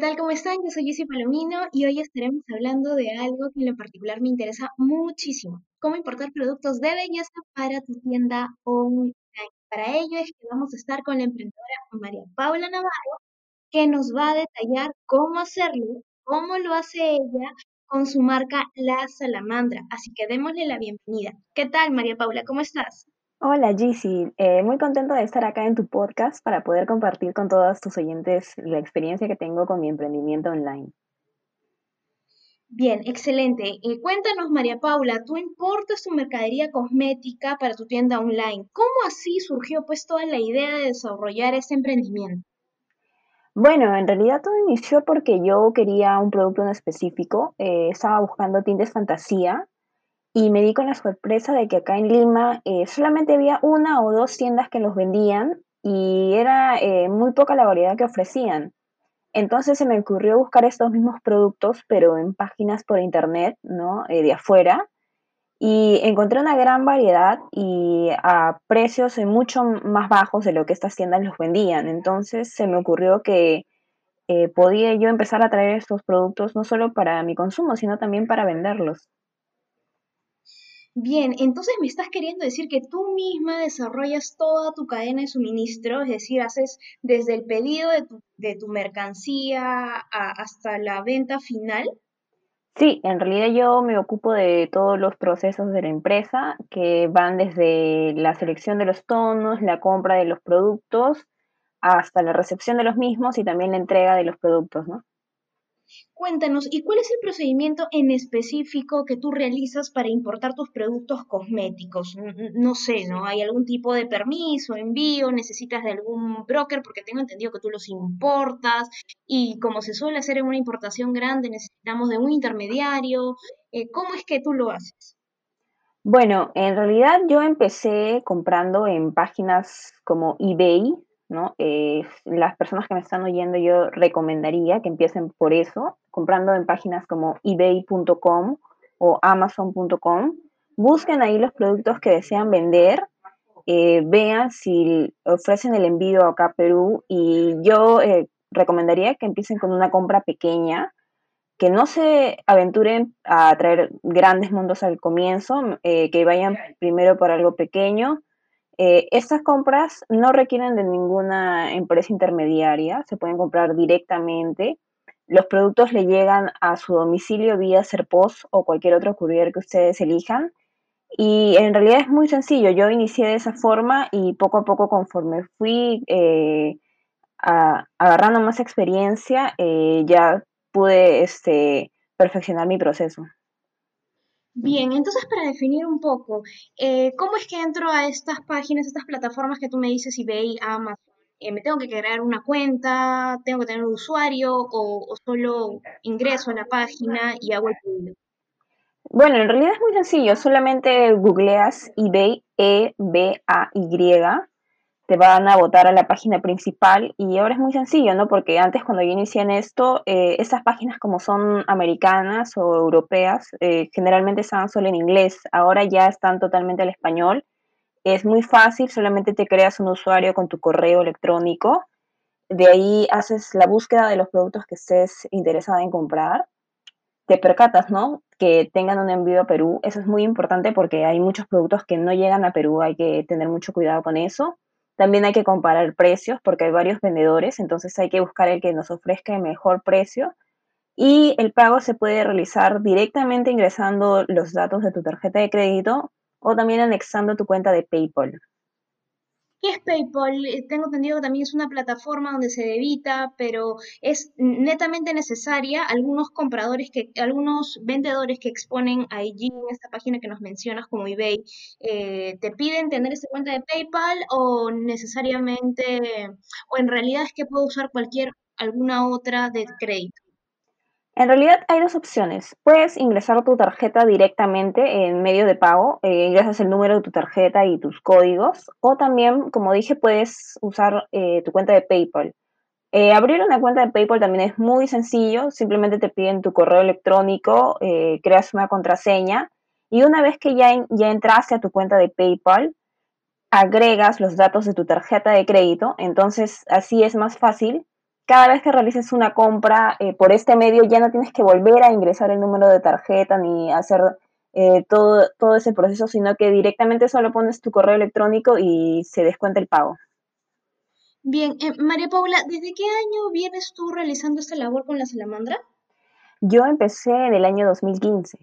tal? ¿Cómo están? Yo soy Jessie Palomino y hoy estaremos hablando de algo que en lo particular me interesa muchísimo. Cómo importar productos de belleza para tu tienda online. Para ello es que vamos a estar con la emprendedora María Paula Navarro, que nos va a detallar cómo hacerlo, cómo lo hace ella con su marca La Salamandra. Así que démosle la bienvenida. ¿Qué tal, María Paula? ¿Cómo estás? Hola Gizzy, eh, muy contento de estar acá en tu podcast para poder compartir con todos tus oyentes la experiencia que tengo con mi emprendimiento online. Bien, excelente. Y cuéntanos, María Paula, tú importas tu mercadería cosmética para tu tienda online. ¿Cómo así surgió pues toda la idea de desarrollar este emprendimiento? Bueno, en realidad todo inició porque yo quería un producto en específico. Eh, estaba buscando tintes fantasía y me di con la sorpresa de que acá en Lima eh, solamente había una o dos tiendas que los vendían y era eh, muy poca la variedad que ofrecían. Entonces se me ocurrió buscar estos mismos productos, pero en páginas por internet, ¿no? Eh, de afuera. Y encontré una gran variedad y a precios mucho más bajos de lo que estas tiendas los vendían. Entonces se me ocurrió que podía yo empezar a traer estos productos no solo para mi consumo, sino también para venderlos. Bien, entonces me estás queriendo decir que tú misma desarrollas toda tu cadena de suministro, es decir, haces desde el pedido de tu, de tu mercancía hasta la venta final. Sí, en realidad yo me ocupo de todos los procesos de la empresa que van desde la selección de los tonos, la compra de los productos, hasta la recepción de los mismos y también la entrega de los productos, ¿no? Cuéntanos, ¿y cuál es el procedimiento en específico que tú realizas para importar tus productos cosméticos? No sé, ¿no? ¿Hay algún tipo de permiso, envío? ¿Necesitas de algún broker? Porque tengo entendido que tú los importas y como se suele hacer en una importación grande, necesitamos de un intermediario. Eh, ¿Cómo es que tú lo haces? Bueno, en realidad yo empecé comprando en páginas como eBay, ¿no? Eh, las personas que me están oyendo yo recomendaría que empiecen por eso, comprando en páginas como ebay.com o amazon.com. Busquen ahí los productos que desean vender, eh, vean si ofrecen el envío acá a Perú y yo eh, recomendaría que empiecen con una compra pequeña, que no se aventuren a traer grandes mundos al comienzo, que vayan primero por algo pequeño, eh, estas compras no requieren de ninguna empresa intermediaria, se pueden comprar directamente. Los productos le llegan a su domicilio vía Serpos o cualquier otro courier que ustedes elijan. Y en realidad es muy sencillo. Yo inicié de esa forma y poco a poco, conforme fui eh, agarrando más experiencia, eh, ya pude este, perfeccionar mi proceso. Bien, entonces para definir un poco, eh, ¿cómo es que entro a estas páginas, estas plataformas que tú me dices, eBay, Amazon? Eh, ¿Me tengo que crear una cuenta? ¿Tengo que tener un usuario? ¿O, solo ingreso a la página y hago el pedido? Bueno, en realidad es muy sencillo, solamente googleas eBay, E-B-A-Y, te van a votar a la página principal y ahora es muy sencillo, ¿no? Porque antes cuando yo inicié en esto, eh, esas páginas como son americanas o europeas, eh, generalmente estaban solo en inglés, ahora ya están totalmente al español. Es muy fácil, solamente te creas un usuario con tu correo electrónico, de ahí haces la búsqueda de los productos que estés interesada en comprar, te percatas, ¿no? Que tengan un envío a Perú, eso es muy importante porque hay muchos productos que no llegan a Perú, hay que tener mucho cuidado con eso también hay que comparar precios porque hay varios vendedores, entonces hay que buscar el que nos ofrezca el mejor precio. Y el pago se puede realizar directamente ingresando los datos de tu tarjeta de crédito o también anexando tu cuenta de PayPal. ¿Qué es PayPal? Eh, tengo entendido que también es una plataforma donde se debita, pero es netamente necesaria. Algunos compradores que, algunos vendedores que exponen allí en esta página que nos mencionas como eBay, eh, ¿te piden tener esa cuenta de PayPal o necesariamente, o en realidad es que puedo usar cualquier, alguna otra de crédito? En realidad hay dos opciones. Puedes ingresar tu tarjeta directamente en medio de pago, eh, ingresas el número de tu tarjeta y tus códigos, o también, como dije, puedes usar eh, tu cuenta de PayPal. Eh, abrir una cuenta de PayPal también es muy sencillo, simplemente te piden tu correo electrónico, creas una contraseña y una vez que ya, ya entraste a tu cuenta de PayPal, agregas los datos de tu tarjeta de crédito, entonces así es más fácil cada vez que realices una compra eh, por este medio ya no tienes que volver a ingresar el número de tarjeta ni hacer eh, todo, todo ese proceso, sino que directamente solo pones tu correo electrónico y se descuenta el pago. Bien, eh, María Paula, ¿desde qué año vienes tú realizando esta labor con la salamandra? Yo empecé en el año 2015.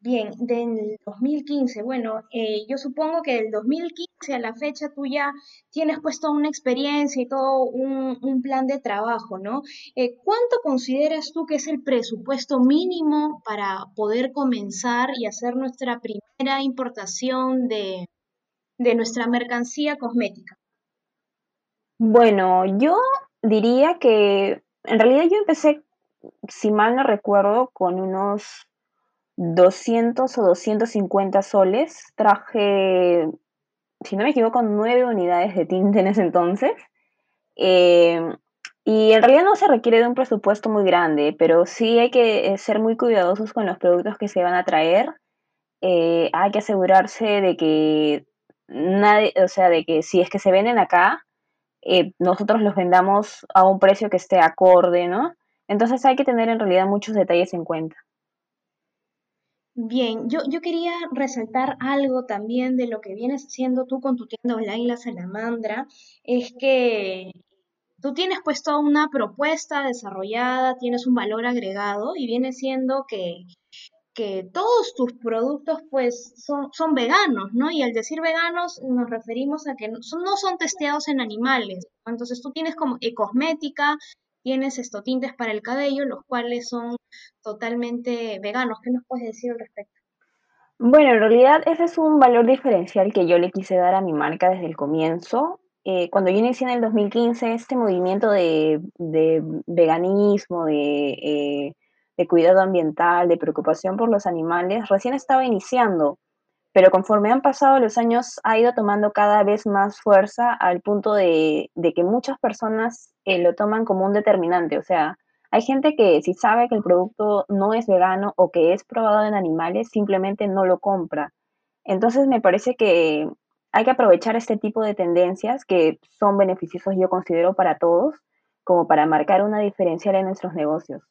Bien, del 2015. Bueno, eh, yo supongo que del 2015 a la fecha tú ya tienes puesto una experiencia y todo un, un plan de trabajo, ¿no? Eh, ¿cuánto consideras tú que es el presupuesto mínimo para poder comenzar y hacer nuestra primera importación de, de nuestra mercancía cosmética? Bueno, yo diría que en realidad yo empecé, si mal no recuerdo, con unos 200 o 250 soles. Traje, si no me equivoco, nueve unidades de tinte en ese entonces. Eh, y en realidad no se requiere de un presupuesto muy grande, pero sí hay que eh, ser muy cuidadosos con los productos que se van a traer. Eh, hay que asegurarse de que nadie, o sea, de que si es que se venden acá, nosotros los vendamos a un precio que esté acorde, ¿no? Entonces hay que tener en realidad muchos detalles en cuenta. Bien, yo, yo quería resaltar algo también de lo que vienes haciendo tú con tu tienda online La Salamandra, es que tú tienes puesto una propuesta desarrollada, tienes un valor agregado y viene siendo que, que todos tus productos pues son, son veganos, ¿no? Y al decir veganos nos referimos a que no son, no son testeados en animales. Entonces tú tienes como cosmética, tienes estos tintes para el cabello, los cuales son totalmente veganos. ¿Qué nos puedes decir al respecto? Bueno, en realidad ese es un valor diferencial que yo le quise dar a mi marca desde el comienzo. Eh, cuando yo inicié en el 2015 este movimiento de, veganismo, eh, de cuidado ambiental, de preocupación por los animales, recién estaba iniciando pero conforme han pasado los años ha ido tomando cada vez más fuerza al punto de, que muchas personas eh, lo toman como un determinante. O sea, hay gente que si sabe que el producto no es vegano o que es probado en animales, simplemente no lo compra. Entonces me parece que hay que aprovechar este tipo de tendencias que son beneficiosos, yo considero, para todos, como para marcar una diferencial en nuestros negocios.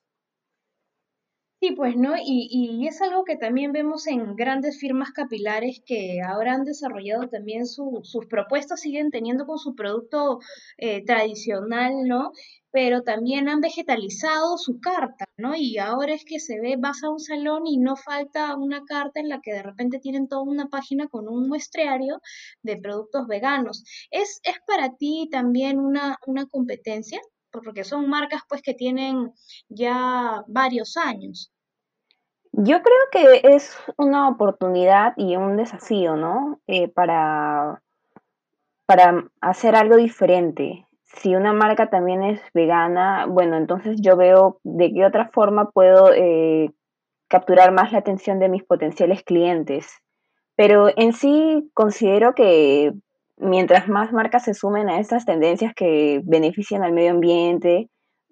Sí, pues, ¿no? Y, es algo que también vemos en grandes firmas capilares que ahora han desarrollado también su- sus propuestas, siguen teniendo con su producto eh, tradicional, ¿no? Pero también han vegetalizado su carta, ¿no? Y ahora es que se ve, vas a un salón y no falta una carta en la que de repente tienen toda una página con un muestreario de productos veganos. ¿Es, es para ti también una, una competencia? Porque son marcas pues que tienen ya varios años. Yo creo que es una oportunidad y un desafío, ¿no? Eh, para, para hacer algo diferente. Si una marca también es vegana, bueno, entonces yo veo de qué otra forma puedo eh, capturar más la atención de mis potenciales clientes. Pero en sí considero que mientras más marcas se sumen a estas tendencias que benefician al medio ambiente,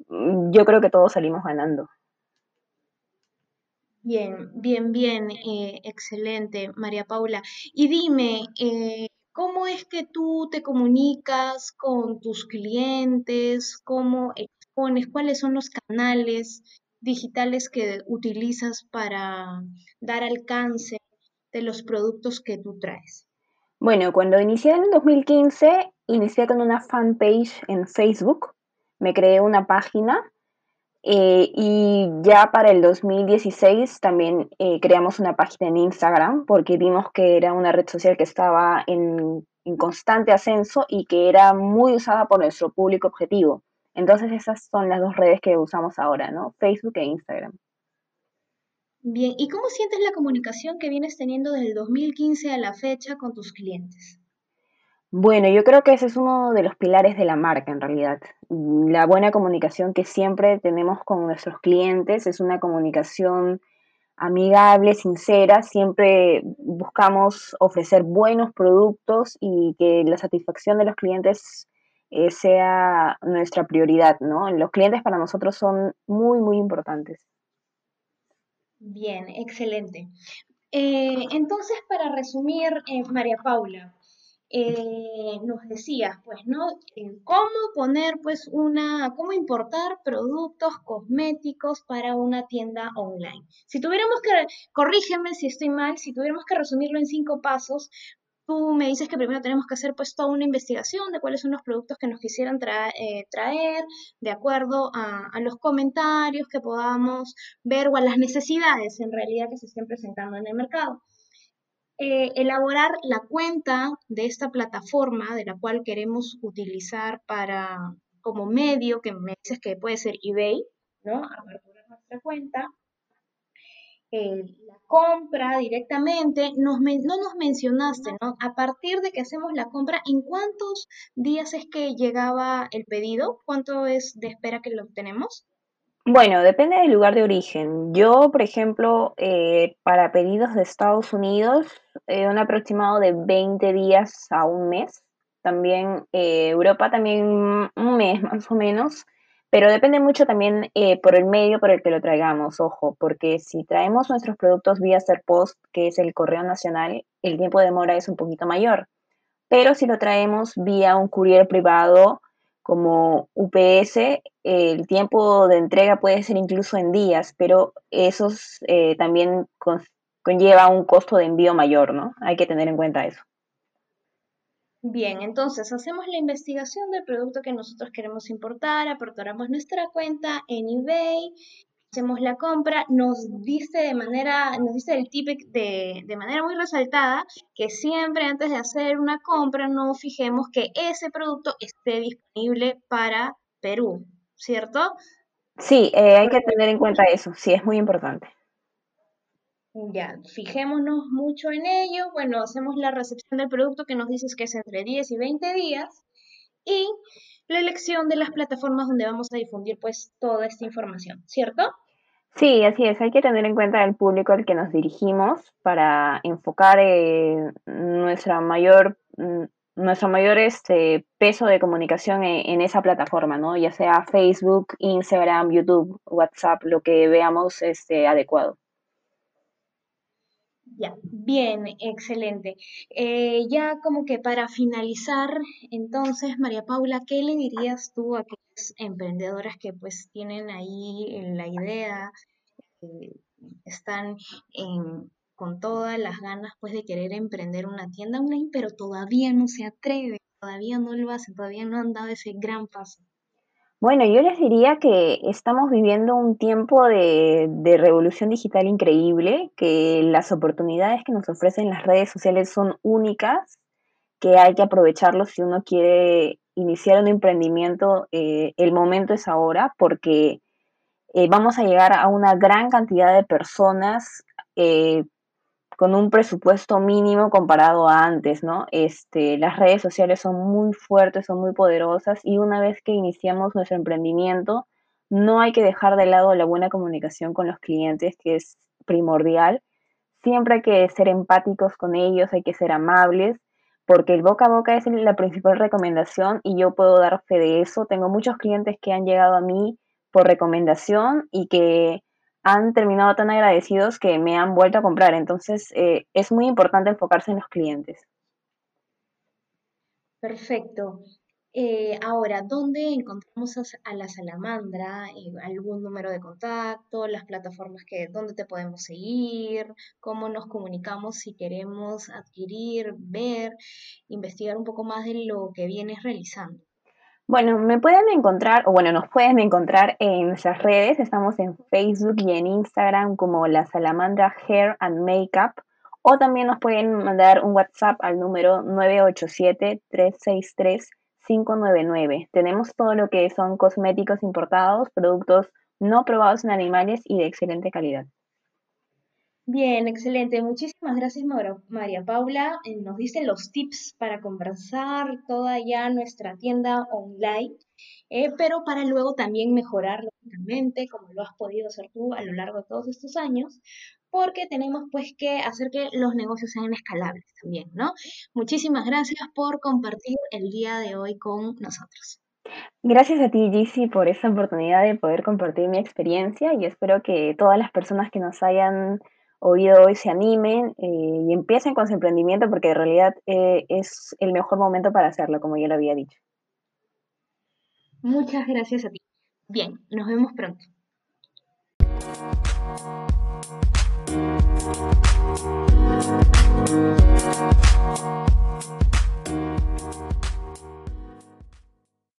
mm, yo creo que todos salimos ganando. Bien, bien, bien, eh, excelente, María Paula. Y dime, eh, ¿cómo es que tú te comunicas con tus clientes? ¿Cómo expones? ¿Cuáles son los canales digitales que utilizas para dar alcance de los productos que tú traes? Bueno, cuando inicié en el 2015, inicié con una fanpage en Facebook. Me creé una página eh, y ya para el 2016 también eh, creamos una página en Instagram porque vimos que era una red social que estaba en, en, constante ascenso y que era muy usada por nuestro público objetivo. Entonces esas son las dos redes que usamos ahora, ¿no? Facebook e Instagram. Bien, ¿y cómo sientes la comunicación que vienes teniendo desde el 2015 a la fecha con tus clientes? Bueno, yo creo que ese es uno de los pilares de la marca en realidad. La buena comunicación que siempre tenemos con nuestros clientes es una comunicación amigable, sincera, siempre buscamos ofrecer buenos productos y que la satisfacción de los clientes eh, sea nuestra prioridad, ¿no? Los clientes para nosotros son muy, muy importantes. Bien, excelente. Eh, entonces, para resumir, eh, María Paula, eh, nos decías, pues, ¿no? Eh, cómo poner, pues, una, cómo importar productos cosméticos para una tienda online. Si tuviéramos que, corrígeme si estoy mal, si tuviéramos que resumirlo en cinco pasos, Tú me dices que primero tenemos que hacer pues toda una investigación de cuáles son los productos que nos quisieran eh, traer, de acuerdo a, los comentarios que podamos ver o a las necesidades en realidad que se estén presentando en el mercado. Eh, elaborar la cuenta de esta plataforma de la cual queremos utilizar para como medio, que me dices que puede ser eBay, ¿no? Aperturar nuestra cuenta la compra directamente, nos, no nos mencionaste, ¿no? A partir de que hacemos la compra, ¿en cuántos días es que llegaba el pedido? ¿Cuánto es de espera que lo obtenemos? Bueno, depende del lugar de origen. Yo, por ejemplo, eh, para pedidos de Estados Unidos, eh, un aproximado de 20 días a un mes. También eh, Europa, también un mes más o menos. Pero depende mucho también eh, por el medio por el que lo traigamos, ojo, porque si traemos nuestros productos vía Serpost, que es el correo nacional, el tiempo de demora es un poquito mayor. Pero si lo traemos vía un courier privado como UPS, el tiempo de entrega puede ser incluso en días, pero eso eh, también conlleva un costo de envío mayor, ¿no? Hay que tener en cuenta eso. Bien, entonces hacemos la investigación del producto que nosotros queremos importar, aperturamos nuestra cuenta en eBay, hacemos la compra, nos dice de manera, nos dice el tip de, de manera muy resaltada que siempre antes de hacer una compra no fijemos que ese producto esté disponible para Perú, ¿cierto? Sí, eh, hay que tener en cuenta eso, sí, es muy importante. Ya, fijémonos mucho en ello. Bueno, hacemos la recepción del producto que nos dices que es entre 10 y 20 días y la elección de las plataformas donde vamos a difundir pues toda esta información, ¿cierto? Sí, así es. Hay que tener en cuenta el público al que nos dirigimos para enfocar eh, nuestra mayor mm, nuestro mayor este, peso de comunicación en, en, esa plataforma, ¿no? Ya sea Facebook, Instagram, YouTube, WhatsApp, lo que veamos este, adecuado. Ya, bien, excelente. Eh, ya como que para finalizar, entonces, María Paula, ¿qué le dirías tú a aquellas emprendedoras que pues tienen ahí la idea, eh, están con todas las ganas pues de querer emprender una tienda online, pero todavía no se atreven, todavía no lo hacen, todavía no han dado ese gran paso? Bueno, yo les diría que estamos viviendo un tiempo de, revolución digital increíble, que las oportunidades que nos ofrecen las redes sociales son únicas, que hay que aprovecharlos si uno quiere iniciar un emprendimiento, eh, el momento es ahora, porque eh, vamos a llegar a una gran cantidad de personas eh, con un presupuesto mínimo comparado a antes, ¿no? Este, las redes sociales son muy fuertes, son muy poderosas y una vez que iniciamos nuestro emprendimiento, no hay que dejar de lado la buena comunicación con los clientes, que es primordial. Siempre hay que ser empáticos con ellos, hay que ser amables, porque el boca a boca es la principal recomendación y yo puedo dar fe de eso. Tengo muchos clientes que han llegado a mí por recomendación y que han terminado tan agradecidos que me han vuelto a comprar. Entonces, eh, es muy importante enfocarse en los clientes. Perfecto. Eh, ahora, ¿dónde encontramos a, la salamandra? Eh, ¿Algún número de contacto? ¿Las plataformas que, dónde te podemos seguir? ¿Cómo nos comunicamos si queremos adquirir, ver, investigar un poco más de lo que vienes realizando? Bueno, me pueden encontrar, o bueno, nos pueden encontrar en nuestras redes. Estamos en Facebook y en Instagram como la Salamandra Hair and Makeup. O también nos pueden mandar un WhatsApp al número 987-363-599. Tenemos todo lo que son cosméticos importados, productos no probados en animales y de excelente calidad. Bien, excelente. Muchísimas gracias, María Paula. Eh, nos diste los tips para conversar toda ya nuestra tienda online, eh, pero para luego también mejorar lógicamente, como lo has podido hacer tú a lo largo de todos estos años, porque tenemos pues que hacer que los negocios sean escalables también, ¿no? Muchísimas gracias por compartir el día de hoy con nosotros. Gracias a ti, Gizzy, por esta oportunidad de poder compartir mi experiencia y espero que todas las personas que nos hayan oído hoy se animen eh, y empiecen con su emprendimiento porque en realidad eh, es el mejor momento para hacerlo, como yo lo había dicho. Muchas gracias a ti. Bien, nos vemos pronto.